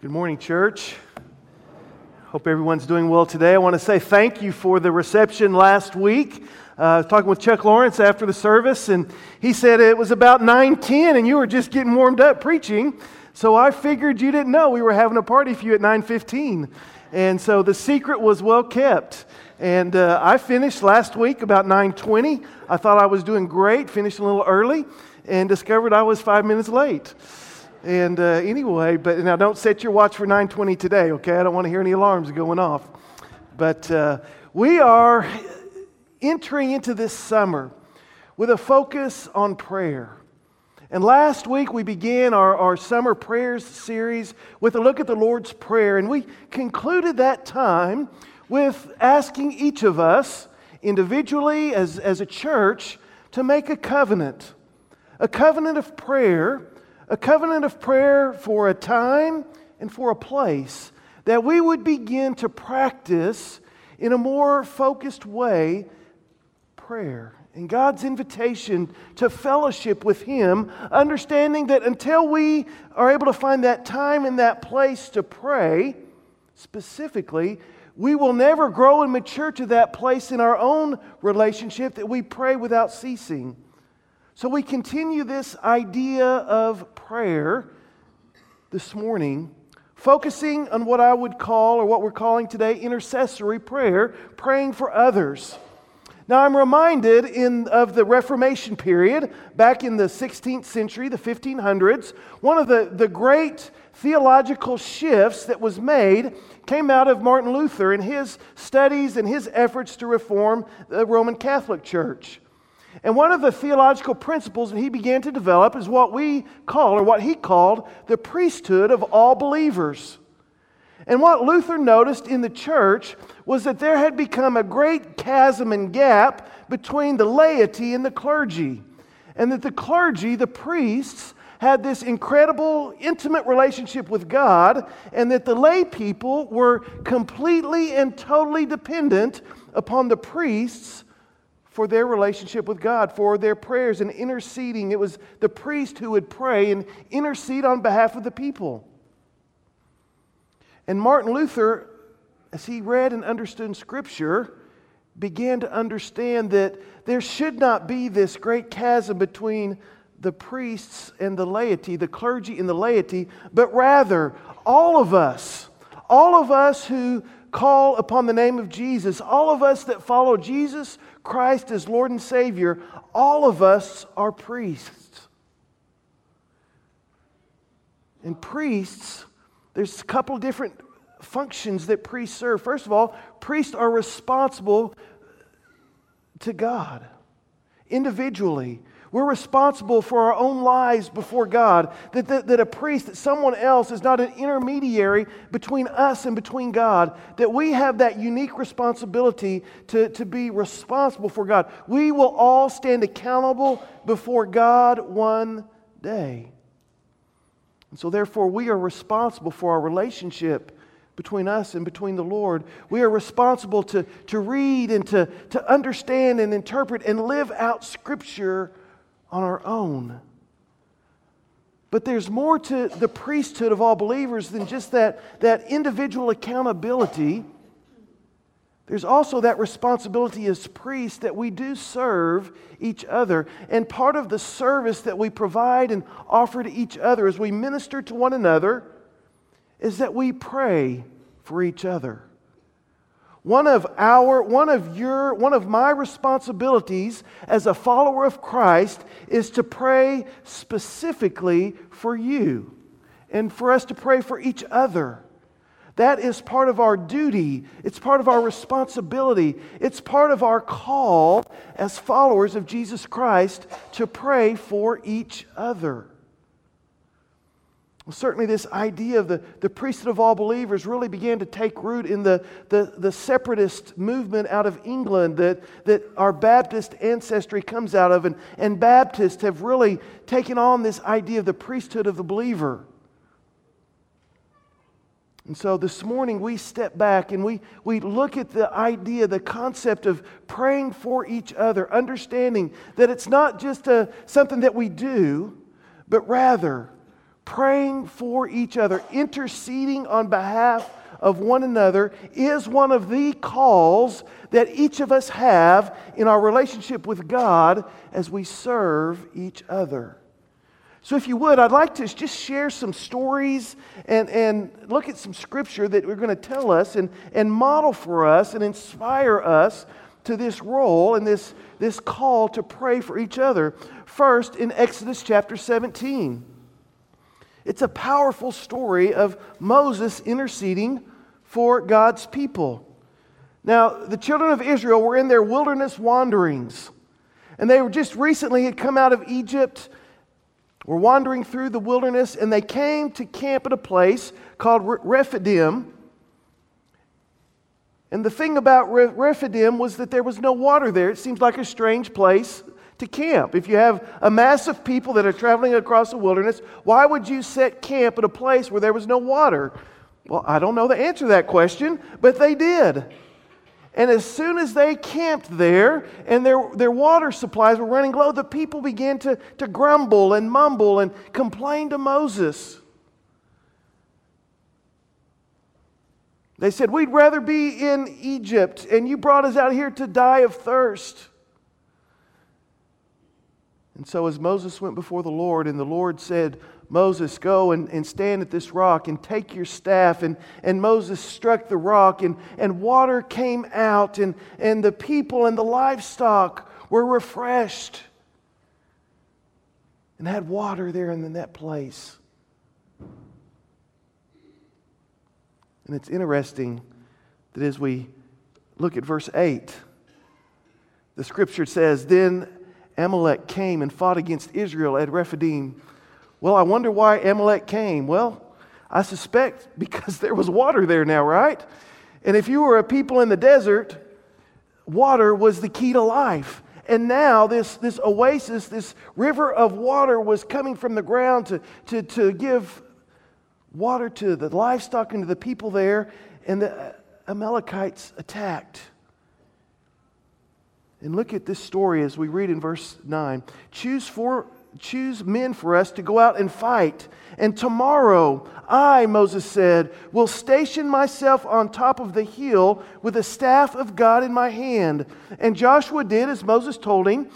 Good morning, church. Hope everyone's doing well today. I want to say thank you for the reception last week. Uh, I was talking with Chuck Lawrence after the service, and he said it was about 9:10, and you were just getting warmed up preaching. So I figured you didn't know we were having a party for you at 9:15, and so the secret was well kept. And uh, I finished last week about 9:20. I thought I was doing great, finished a little early, and discovered I was five minutes late. And uh, anyway, but now don't set your watch for 9:20 today, okay? I don't want to hear any alarms going off. But uh, we are entering into this summer with a focus on prayer. And last week we began our, our summer prayers series with a look at the Lord's Prayer. And we concluded that time with asking each of us individually as, as a church to make a covenant, a covenant of prayer a covenant of prayer for a time and for a place that we would begin to practice in a more focused way prayer and God's invitation to fellowship with Him, understanding that until we are able to find that time and that place to pray, specifically, we will never grow and mature to that place in our own relationship that we pray without ceasing. So we continue this idea of prayer this morning, focusing on what I would call, or what we're calling today, intercessory prayer, praying for others. Now, I'm reminded in, of the Reformation period, back in the 16th century, the 1500s, one of the, the great theological shifts that was made came out of Martin Luther and his studies and his efforts to reform the Roman Catholic Church. And one of the theological principles that he began to develop is what we call, or what he called, the priesthood of all believers. And what Luther noticed in the church was that there had become a great chasm and gap between the laity and the clergy. And that the clergy, the priests, had this incredible, intimate relationship with God, and that the lay people were completely and totally dependent upon the priests for their relationship with God, for their prayers and interceding. It was the priest who would pray and intercede on behalf of the people. And Martin Luther, as he read and understood Scripture, began to understand that there should not be this great chasm between the priests and the laity, the clergy and the laity, but rather all of us, all of us who call upon the name of Jesus, all of us that follow Jesus Christ as Lord and Savior, all of us are priests. And priests, there's a couple different functions that priests serve. First of all, priests are responsible to God individually. We're responsible for our own lives before God. That, that, that, a priest, that someone else is not an intermediary between us and between God. That we have that unique responsibility to, to be responsible for God. We will all stand accountable before God one day. And so, therefore, we are responsible for our relationship between us and between the Lord. We are responsible to, to read and to, to understand and interpret and live out Scripture on our own. But there's more to the priesthood of all believers than just that, that individual accountability. There's also that responsibility as priests that we do serve each other. And part of the service that we provide and offer to each other as we minister to one another is that we pray for each other. One of our, one of your, one of my responsibilities as a follower of Christ is to pray specifically for you and for us to pray for each other. That is part of our duty. It's part of our responsibility. It's part of our call as followers of Jesus Christ to pray for each other. Well, certainly, this idea of the, the priesthood of all believers really began to take root in the, the, the separatist movement out of England that, that our Baptist ancestry comes out of. And, and Baptists have really taken on this idea of the priesthood of the believer. And so this morning we step back and we, we look at the idea, the concept of praying for each other, understanding that it's not just a, something that we do, but rather praying for each other, interceding on behalf of one another is one of the calls that each of us have in our relationship with God as we serve each other. So, if you would, I'd like to just share some stories and, and look at some scripture that we're going to tell us and, and model for us and inspire us to this role and this, this call to pray for each other. First, in Exodus chapter 17. It's a powerful story of Moses interceding for God's people. Now, the children of Israel were in their wilderness wanderings, and they were just recently had come out of Egypt, were wandering through the wilderness, and they came to camp at a place called Rephidim. And the thing about Rephidim was that there was no water there. It seems like a strange place to camp. If you have a mass of people that are traveling across the wilderness, why would you set camp at a place where there was no water? Well, I don't know the answer to that question, but they did. And as soon as they camped there and their, their water supplies were running low, the people began to, to grumble and mumble and complain to Moses. They said, We'd rather be in Egypt, and you brought us out here to die of thirst. And so, as Moses went before the Lord, and the Lord said, Moses, go and, and stand at this rock and take your staff. And, and Moses struck the rock, and, and water came out, and, and the people and the livestock were refreshed and had water there in that place. And it's interesting that as we look at verse 8, the scripture says, Then Amalek came and fought against Israel at Rephidim. Well, I wonder why Amalek came. Well, I suspect because there was water there now, right? And if you were a people in the desert, water was the key to life. And now this, this oasis, this river of water was coming from the ground to, to, to give water to the livestock and to the people there. And the Amalekites attacked. And look at this story as we read in verse 9. Choose, for, choose men for us to go out and fight. And tomorrow, I, Moses said, will station myself on top of the hill with the staff of God in my hand. And Joshua did as Moses told him.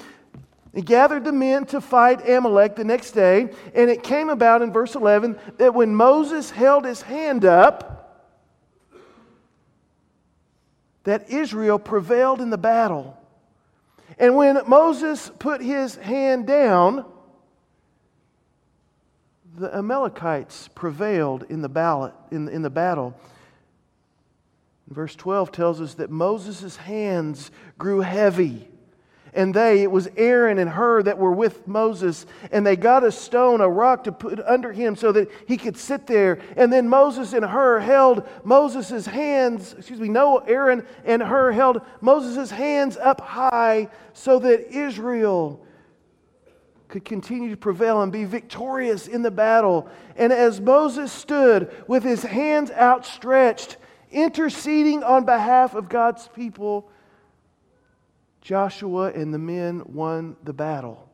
He gathered the men to fight Amalek the next day. And it came about in verse 11 that when Moses held his hand up, that Israel prevailed in the battle. And when Moses put his hand down, the Amalekites prevailed in the, ballot, in, in the battle. Verse 12 tells us that Moses' hands grew heavy and they, it was Aaron and Hur that were with Moses, and they got a stone, a rock to put under him so that he could sit there. And then Moses and Hur held Moses' hands, excuse me, no, Aaron and Hur held Moses' hands up high so that Israel could continue to prevail and be victorious in the battle. And as Moses stood with his hands outstretched, interceding on behalf of God's people, Joshua and the men won the battle.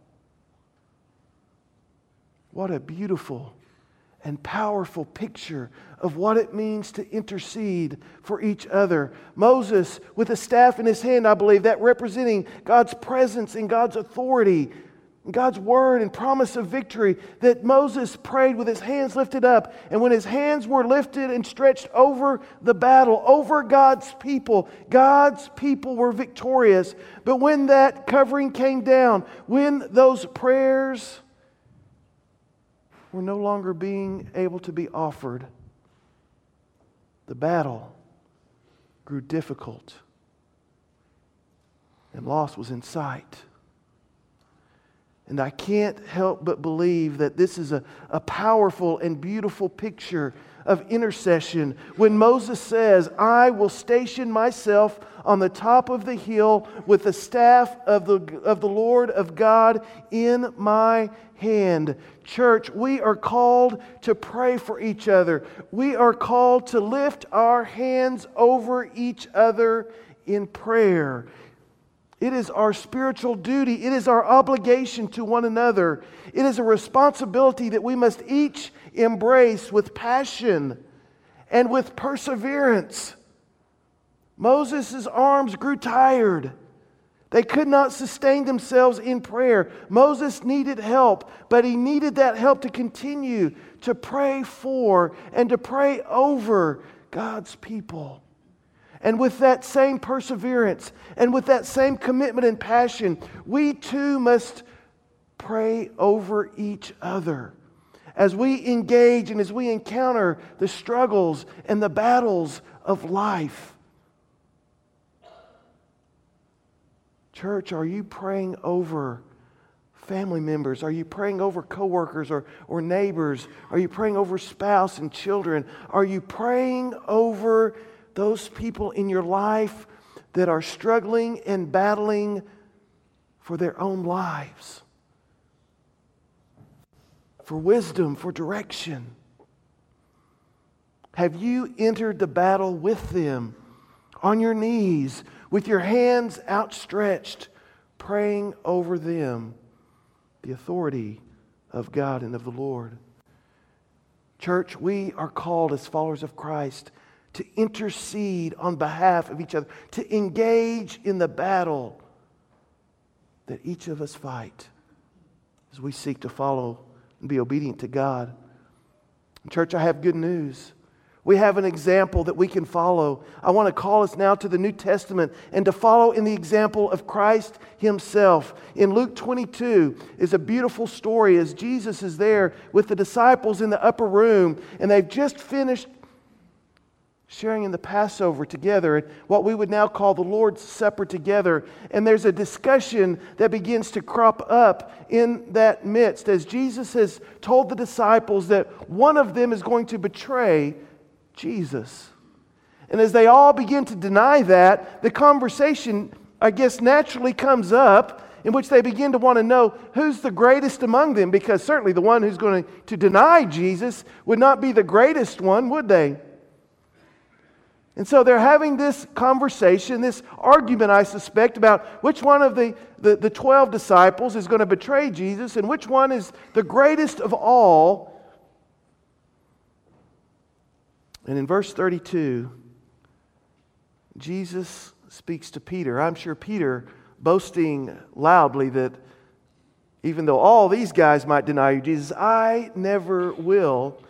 What a beautiful and powerful picture of what it means to intercede for each other. Moses, with a staff in his hand, I believe, that representing God's presence and God's authority God's word and promise of victory that Moses prayed with his hands lifted up. And when his hands were lifted and stretched over the battle, over God's people, God's people were victorious. But when that covering came down, when those prayers were no longer being able to be offered, the battle grew difficult and loss was in sight. And I can't help but believe that this is a, a powerful and beautiful picture of intercession when Moses says, I will station myself on the top of the hill with the staff of the, of the Lord of God in my hand. Church, we are called to pray for each other. We are called to lift our hands over each other in prayer. It is our spiritual duty. It is our obligation to one another. It is a responsibility that we must each embrace with passion and with perseverance. Moses' arms grew tired. They could not sustain themselves in prayer. Moses needed help, but he needed that help to continue to pray for and to pray over God's people. And with that same perseverance and with that same commitment and passion, we too must pray over each other as we engage and as we encounter the struggles and the battles of life. Church, are you praying over family members? Are you praying over coworkers or, or neighbors? Are you praying over spouse and children? Are you praying over those people in your life that are struggling and battling for their own lives? For wisdom, for direction? Have you entered the battle with them on your knees, with your hands outstretched, praying over them? the authority of God and of the Lord. Church, we are called as followers of Christ to intercede on behalf of each other, to engage in the battle that each of us fight as we seek to follow and be obedient to God. Church, I have good news. We have an example that we can follow. I want to call us now to the New Testament and to follow in the example of Christ Himself. In Luke 22 is a beautiful story as Jesus is there with the disciples in the upper room, and they've just finished sharing in the Passover together, what we would now call the Lord's Supper together. And there's a discussion that begins to crop up in that midst as Jesus has told the disciples that one of them is going to betray Jesus. And as they all begin to deny that, the conversation, I guess, naturally comes up in which they begin to want to know who's the greatest among them, because certainly the one who's going to deny Jesus would not be the greatest one, would they? And so they're having this conversation, this argument, I suspect, about which one of the, the, the 12 disciples is going to betray Jesus and which one is the greatest of all. And in verse 32, Jesus speaks to Peter. I'm sure Peter, boasting loudly that even though all these guys might deny you, Jesus, I never will.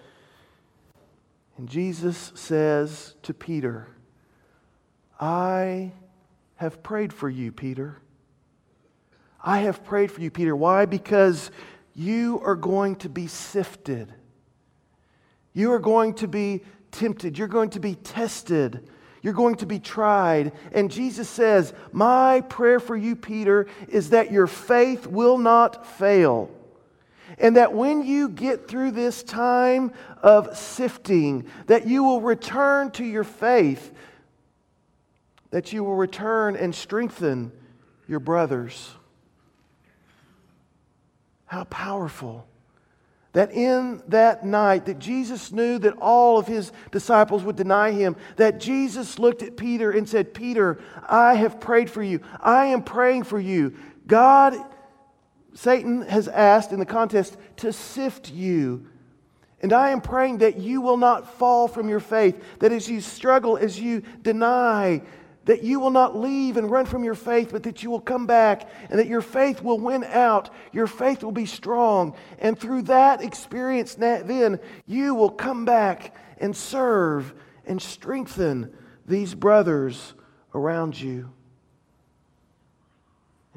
And Jesus says to Peter, I have prayed for you, Peter. I have prayed for you, Peter. Why? Because you are going to be sifted. You are going to be tempted, you're going to be tested, you're going to be tried. And Jesus says, My prayer for you, Peter, is that your faith will not fail. And that when you get through this time of sifting, that you will return to your faith, that you will return and strengthen your brothers. How powerful that in that night that Jesus knew that all of his disciples would deny him, that Jesus looked at Peter and said, Peter, I have prayed for you. I am praying for you. God, Satan has asked in the contest to sift you. And I am praying that you will not fall from your faith, that as you struggle, as you deny, that you will not leave and run from your faith, but that you will come back and that your faith will win out. Your faith will be strong. And through that experience, then you will come back and serve and strengthen these brothers around you.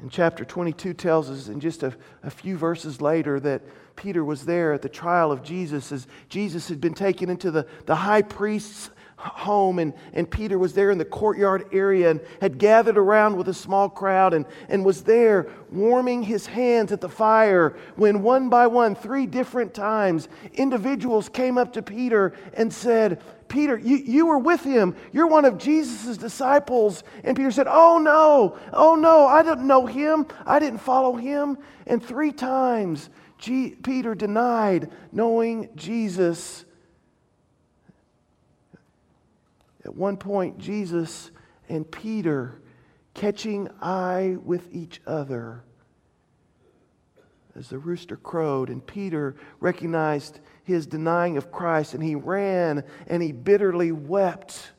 And chapter 22 tells us in just a, a, few verses later that Peter was there at the trial of Jesus as Jesus had been taken into the, the high priest's home, and, and Peter was there in the courtyard area and had gathered around with a small crowd and, and was there warming his hands at the fire when one by one, three different times, individuals came up to Peter and said, Peter, you, you were with him. You're one of Jesus' disciples. And Peter said, Oh, no. Oh, no. I didn't know him. I didn't follow him. And three times, G- Peter denied knowing Jesus at one point, Jesus and Peter catching eye with each other. As the rooster crowed, and Peter recognized his denying of Christ, and he ran and he bitterly wept.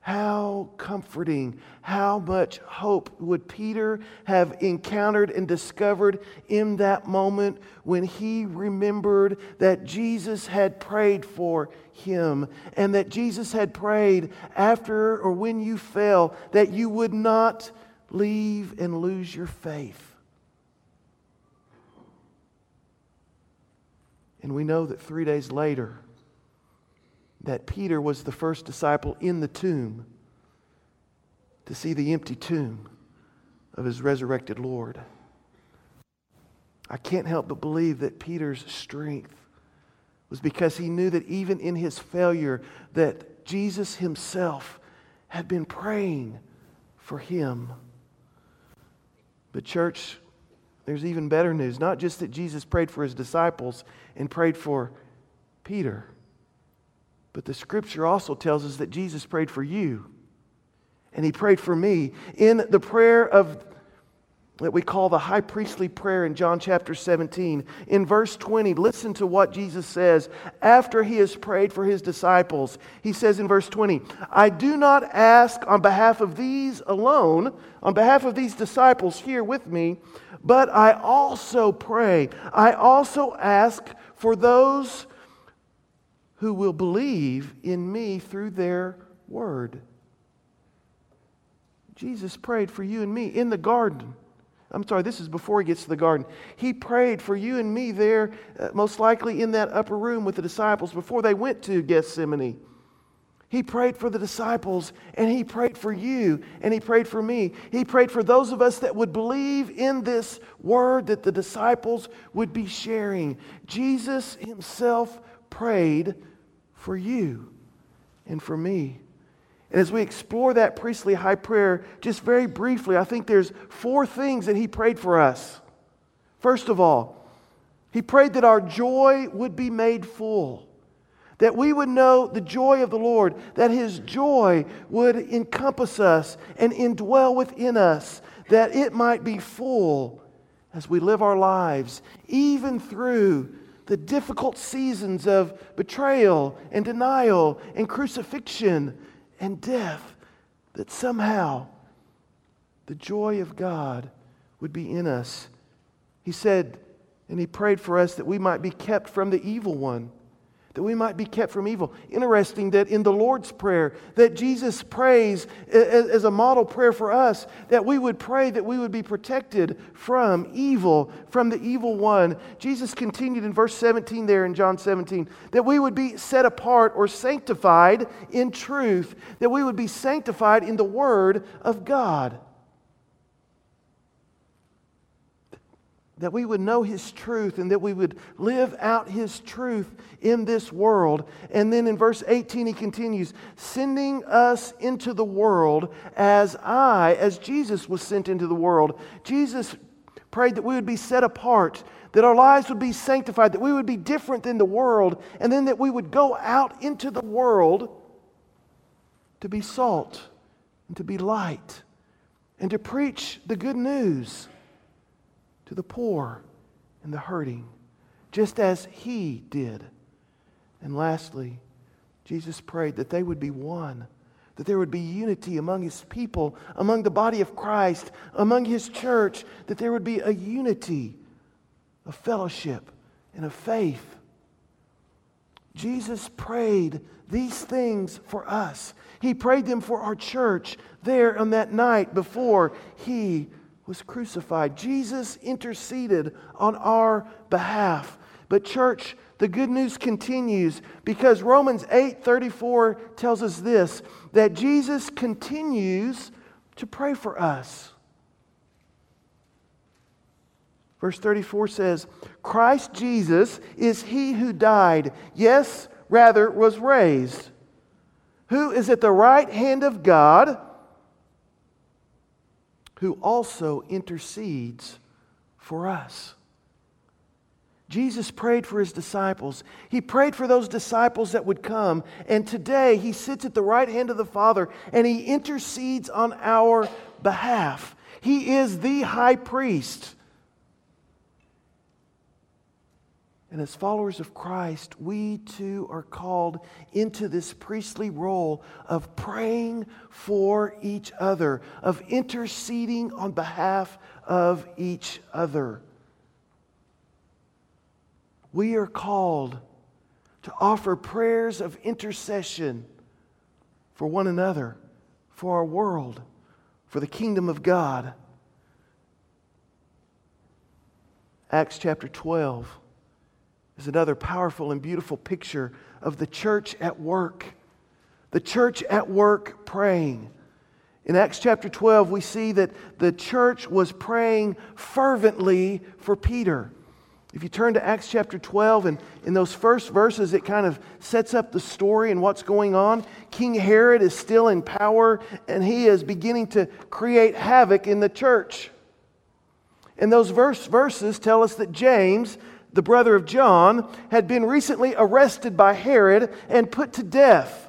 How comforting, how much hope would Peter have encountered and discovered in that moment when he remembered that Jesus had prayed for him and that Jesus had prayed after or when you fell that you would not leave and lose your faith. And we know that three days later, that Peter was the first disciple in the tomb to see the empty tomb of his resurrected Lord. I can't help but believe that Peter's strength was because he knew that even in his failure that Jesus himself had been praying for him. But church, there's even better news. Not just that Jesus prayed for his disciples and prayed for Peter, but the scripture also tells us that Jesus prayed for you and he prayed for me. In the prayer of that we call the high priestly prayer in John chapter 17. In verse 20, listen to what Jesus says after he has prayed for his disciples. He says in verse 20, I do not ask on behalf of these alone, on behalf of these disciples here with me, but I also pray. I also ask for those who will believe in me through their word. Jesus prayed for you and me in the garden. I'm sorry, this is before he gets to the garden. He prayed for you and me there, uh, most likely in that upper room with the disciples before they went to Gethsemane. He prayed for the disciples and he prayed for you and he prayed for me. He prayed for those of us that would believe in this word that the disciples would be sharing. Jesus himself prayed for you and for me. And as we explore that priestly high prayer, just very briefly, I think there's four things that he prayed for us. First of all, he prayed that our joy would be made full, that we would know the joy of the Lord, that his joy would encompass us and indwell within us, that it might be full as we live our lives, even through the difficult seasons of betrayal and denial and crucifixion and death, that somehow the joy of God would be in us. He said, and he prayed for us that we might be kept from the evil one that we might be kept from evil. Interesting that in the Lord's Prayer, that Jesus prays as a model prayer for us, that we would pray that we would be protected from evil, from the evil one. Jesus continued in verse 17 there in John 17, that we would be set apart or sanctified in truth, that we would be sanctified in the Word of God. That we would know His truth and that we would live out His truth in this world. And then in verse 18, he continues, sending us into the world as I, as Jesus was sent into the world. Jesus prayed that we would be set apart, that our lives would be sanctified, that we would be different than the world, and then that we would go out into the world to be salt and to be light and to preach the good news to the poor and the hurting, just as he did. And lastly, Jesus prayed that they would be one, that there would be unity among his people, among the body of Christ, among his church, that there would be a unity of fellowship and of faith. Jesus prayed these things for us. He prayed them for our church there on that night before he was crucified. Jesus interceded on our behalf. But, church, the good news continues because Romans 8:34 tells us this that Jesus continues to pray for us. Verse 34 says, Christ Jesus is he who died, yes, rather was raised, who is at the right hand of God who also intercedes for us. Jesus prayed for his disciples. He prayed for those disciples that would come. And today he sits at the right hand of the Father and he intercedes on our behalf. He is the high priest. And as followers of Christ, we too are called into this priestly role of praying for each other, of interceding on behalf of each other. We are called to offer prayers of intercession for one another, for our world, for the kingdom of God. Acts chapter 12 is another powerful and beautiful picture of the church at work. The church at work praying. In Acts chapter 12, we see that the church was praying fervently for Peter. If you turn to Acts chapter 12, and in those first verses, it kind of sets up the story and what's going on. King Herod is still in power, and he is beginning to create havoc in the church. And those verse, verses tell us that James, the brother of John, had been recently arrested by Herod and put to death.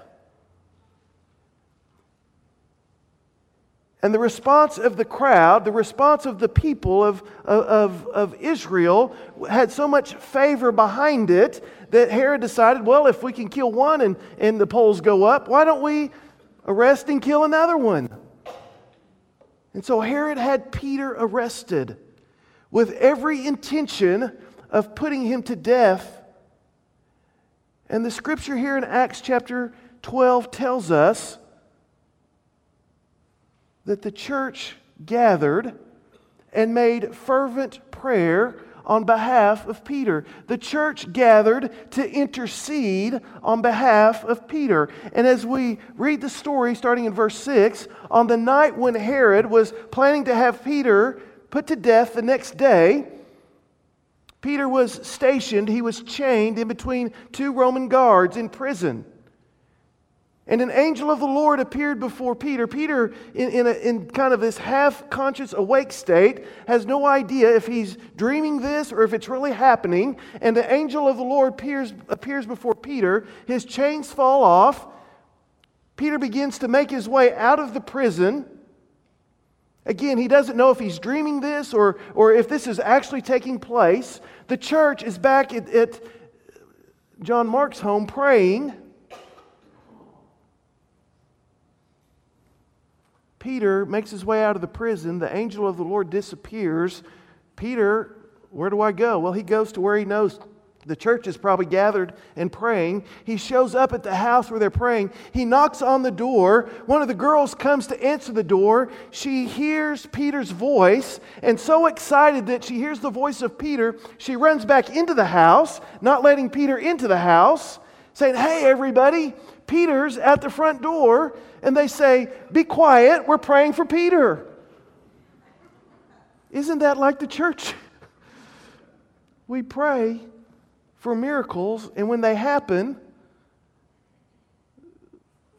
And the response of the crowd, the response of the people of, of, of Israel, had so much favor behind it that Herod decided, well, if we can kill one and, and the polls go up, why don't we arrest and kill another one? And so Herod had Peter arrested with every intention of putting him to death. And the scripture here in Acts chapter 12 tells us that the church gathered and made fervent prayer on behalf of Peter. The church gathered to intercede on behalf of Peter. And as we read the story, starting in verse 6, on the night when Herod was planning to have Peter put to death the next day, Peter was stationed, he was chained in between two Roman guards in prison. And an angel of the Lord appeared before Peter. Peter, in, in, a, in kind of this half conscious awake state, has no idea if he's dreaming this or if it's really happening. And the angel of the Lord appears, appears before Peter. His chains fall off. Peter begins to make his way out of the prison. Again, he doesn't know if he's dreaming this or, or if this is actually taking place. The church is back at, at John Mark's home praying. Peter makes his way out of the prison. The angel of the Lord disappears. Peter, where do I go? Well, he goes to where he knows the church is probably gathered and praying. He shows up at the house where they're praying. He knocks on the door. One of the girls comes to answer the door. She hears Peter's voice, and so excited that she hears the voice of Peter, she runs back into the house, not letting Peter into the house, saying, Hey, everybody, Peter's at the front door and they say, Be quiet, we're praying for Peter. Isn't that like the church? we pray for miracles, and when they happen,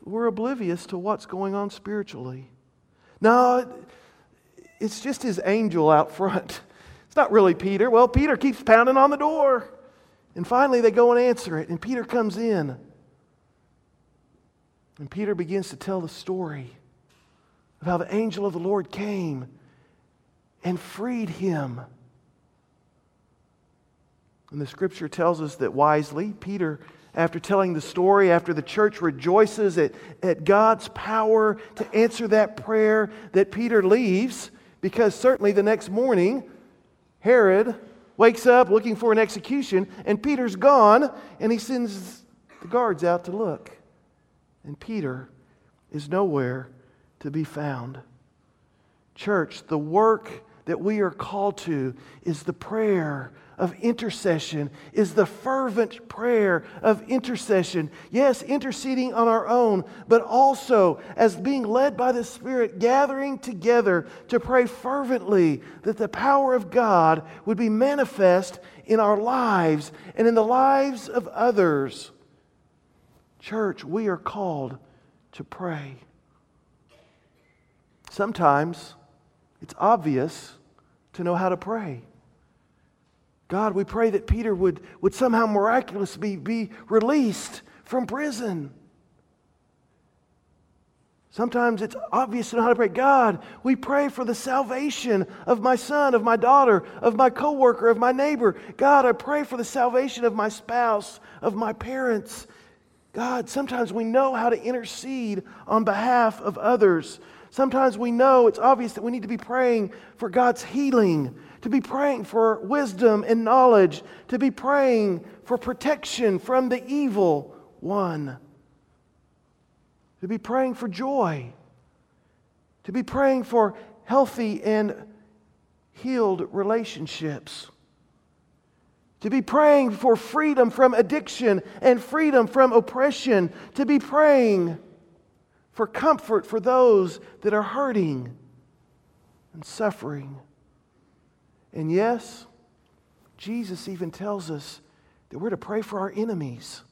we're oblivious to what's going on spiritually. No, it's just his angel out front. It's not really Peter. Well, Peter keeps pounding on the door. And finally, they go and answer it, and Peter comes in. And Peter begins to tell the story of how the angel of the Lord came and freed him. And the scripture tells us that wisely, Peter, after telling the story, after the church rejoices at, at God's power to answer that prayer, that Peter leaves because certainly the next morning, Herod wakes up looking for an execution, and Peter's gone, and he sends the guards out to look and Peter is nowhere to be found. Church, the work that we are called to is the prayer of intercession, is the fervent prayer of intercession. Yes, interceding on our own, but also as being led by the Spirit, gathering together to pray fervently that the power of God would be manifest in our lives and in the lives of others. Church, we are called to pray. Sometimes it's obvious to know how to pray. God, we pray that Peter would, would somehow miraculously be, be released from prison. Sometimes it's obvious to know how to pray. God, we pray for the salvation of my son, of my daughter, of my coworker, of my neighbor. God, I pray for the salvation of my spouse, of my parents. God, sometimes we know how to intercede on behalf of others. Sometimes we know it's obvious that we need to be praying for God's healing, to be praying for wisdom and knowledge, to be praying for protection from the evil one to be praying for joy, to be praying for healthy and healed relationships, to be praying for freedom from addiction and freedom from oppression, to be praying for comfort for those that are hurting and suffering. And yes, Jesus even tells us that we're to pray for our enemies.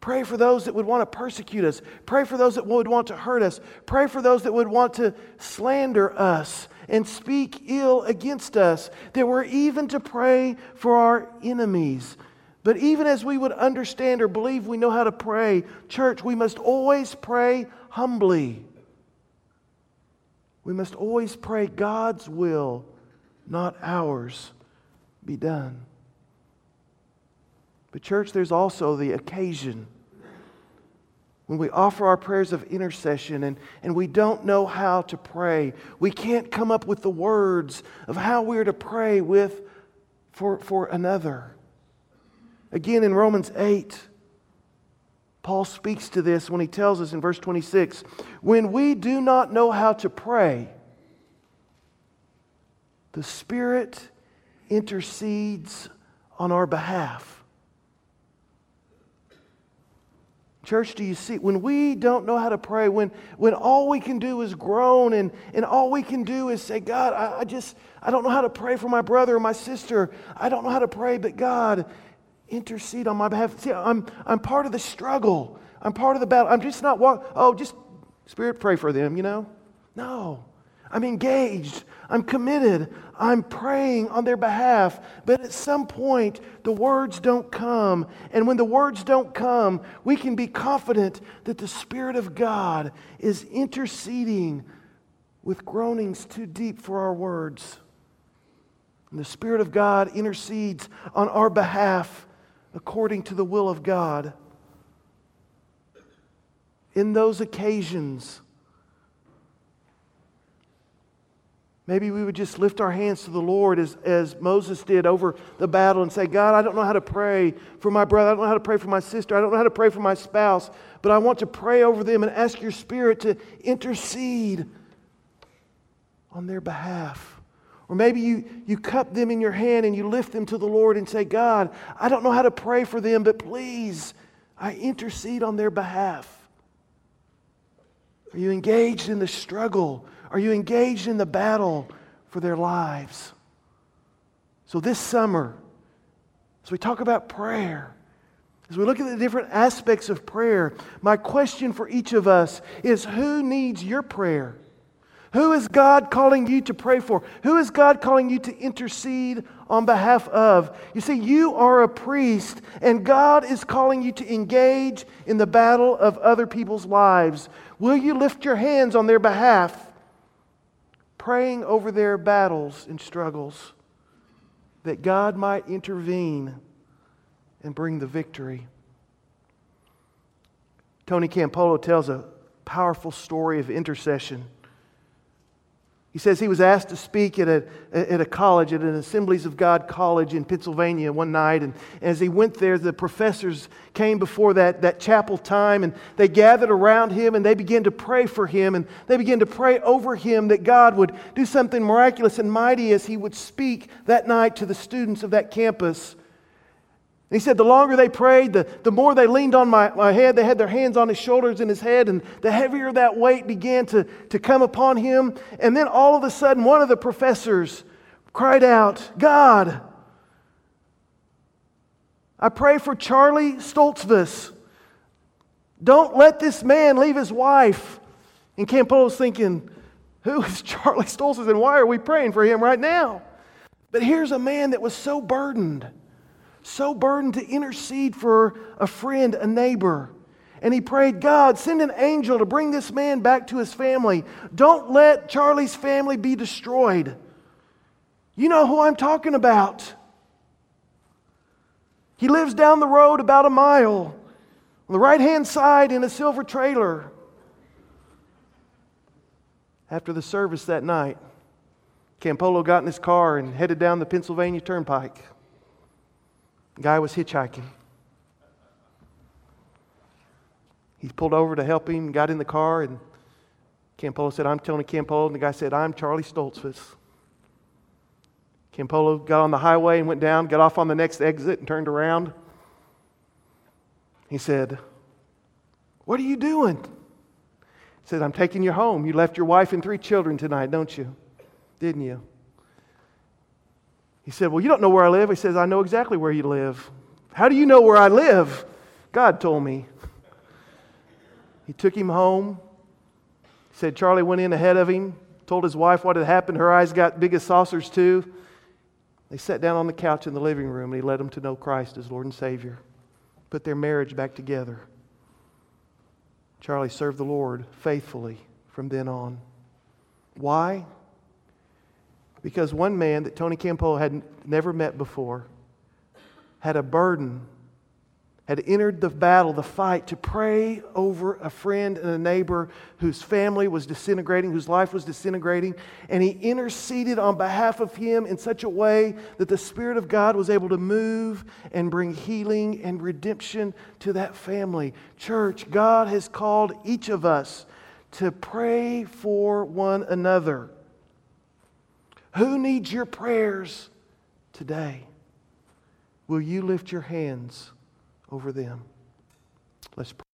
Pray for those that would want to persecute us. Pray for those that would want to hurt us. Pray for those that would want to slander us and speak ill against us. That we're even to pray for our enemies. But even as we would understand or believe we know how to pray, church, we must always pray humbly. We must always pray God's will, not ours, be done. But, church, there's also the occasion when we offer our prayers of intercession and, and we don't know how to pray. We can't come up with the words of how we're to pray with for, for another. Again, in Romans 8, Paul speaks to this when he tells us in verse 26 when we do not know how to pray, the Spirit intercedes on our behalf. Church, do you see? When we don't know how to pray, when, when all we can do is groan and, and all we can do is say, God, I, I just, I don't know how to pray for my brother or my sister. I don't know how to pray, but God, intercede on my behalf. See, I'm, I'm part of the struggle. I'm part of the battle. I'm just not walk. Oh, just Spirit, pray for them, you know? No. I'm engaged. I'm committed. I'm praying on their behalf. But at some point, the words don't come. And when the words don't come, we can be confident that the Spirit of God is interceding with groanings too deep for our words. And the Spirit of God intercedes on our behalf according to the will of God. In those occasions, Maybe we would just lift our hands to the Lord as, as Moses did over the battle and say, God, I don't know how to pray for my brother. I don't know how to pray for my sister. I don't know how to pray for my spouse, but I want to pray over them and ask your spirit to intercede on their behalf. Or maybe you, you cup them in your hand and you lift them to the Lord and say, God, I don't know how to pray for them, but please, I intercede on their behalf. Are you engaged in the struggle? Are you engaged in the battle for their lives? So, this summer, as we talk about prayer, as we look at the different aspects of prayer, my question for each of us is who needs your prayer? Who is God calling you to pray for? Who is God calling you to intercede on behalf of? You see, you are a priest, and God is calling you to engage in the battle of other people's lives. Will you lift your hands on their behalf? praying over their battles and struggles that God might intervene and bring the victory. Tony Campolo tells a powerful story of intercession. He says he was asked to speak at a, at a college, at an Assemblies of God college in Pennsylvania one night. And as he went there, the professors came before that, that chapel time and they gathered around him and they began to pray for him. And they began to pray over him that God would do something miraculous and mighty as he would speak that night to the students of that campus. And he said, the longer they prayed, the, the more they leaned on my, my head. They had their hands on his shoulders and his head, and the heavier that weight began to, to come upon him. And then all of a sudden, one of the professors cried out, God, I pray for Charlie Stoltzfus. Don't let this man leave his wife. And Campolo's thinking, who is Charlie Stoltzfus and why are we praying for him right now? But here's a man that was so burdened, so burdened to intercede for a friend, a neighbor. And he prayed, God, send an angel to bring this man back to his family. Don't let Charlie's family be destroyed. You know who I'm talking about. He lives down the road about a mile, on the right hand side in a silver trailer. After the service that night, Campolo got in his car and headed down the Pennsylvania Turnpike. Guy was hitchhiking. He pulled over to help him, got in the car, and Campolo said, I'm Tony Campolo. And the guy said, I'm Charlie Stoltzfus. Campolo got on the highway and went down, got off on the next exit and turned around. He said, What are you doing? He said, I'm taking you home. You left your wife and three children tonight, don't you? Didn't you? He said, Well, you don't know where I live. He says, I know exactly where you live. How do you know where I live? God told me. He took him home. He said Charlie went in ahead of him, told his wife what had happened. Her eyes got big as saucers, too. They sat down on the couch in the living room and he led them to know Christ as Lord and Savior. Put their marriage back together. Charlie served the Lord faithfully from then on. Why? Because one man that Tony Campolo had never met before had a burden, had entered the battle, the fight, to pray over a friend and a neighbor whose family was disintegrating, whose life was disintegrating, and he interceded on behalf of him in such a way that the Spirit of God was able to move and bring healing and redemption to that family. Church, God has called each of us to pray for one another. Who needs your prayers today? Will you lift your hands over them? Let's pray.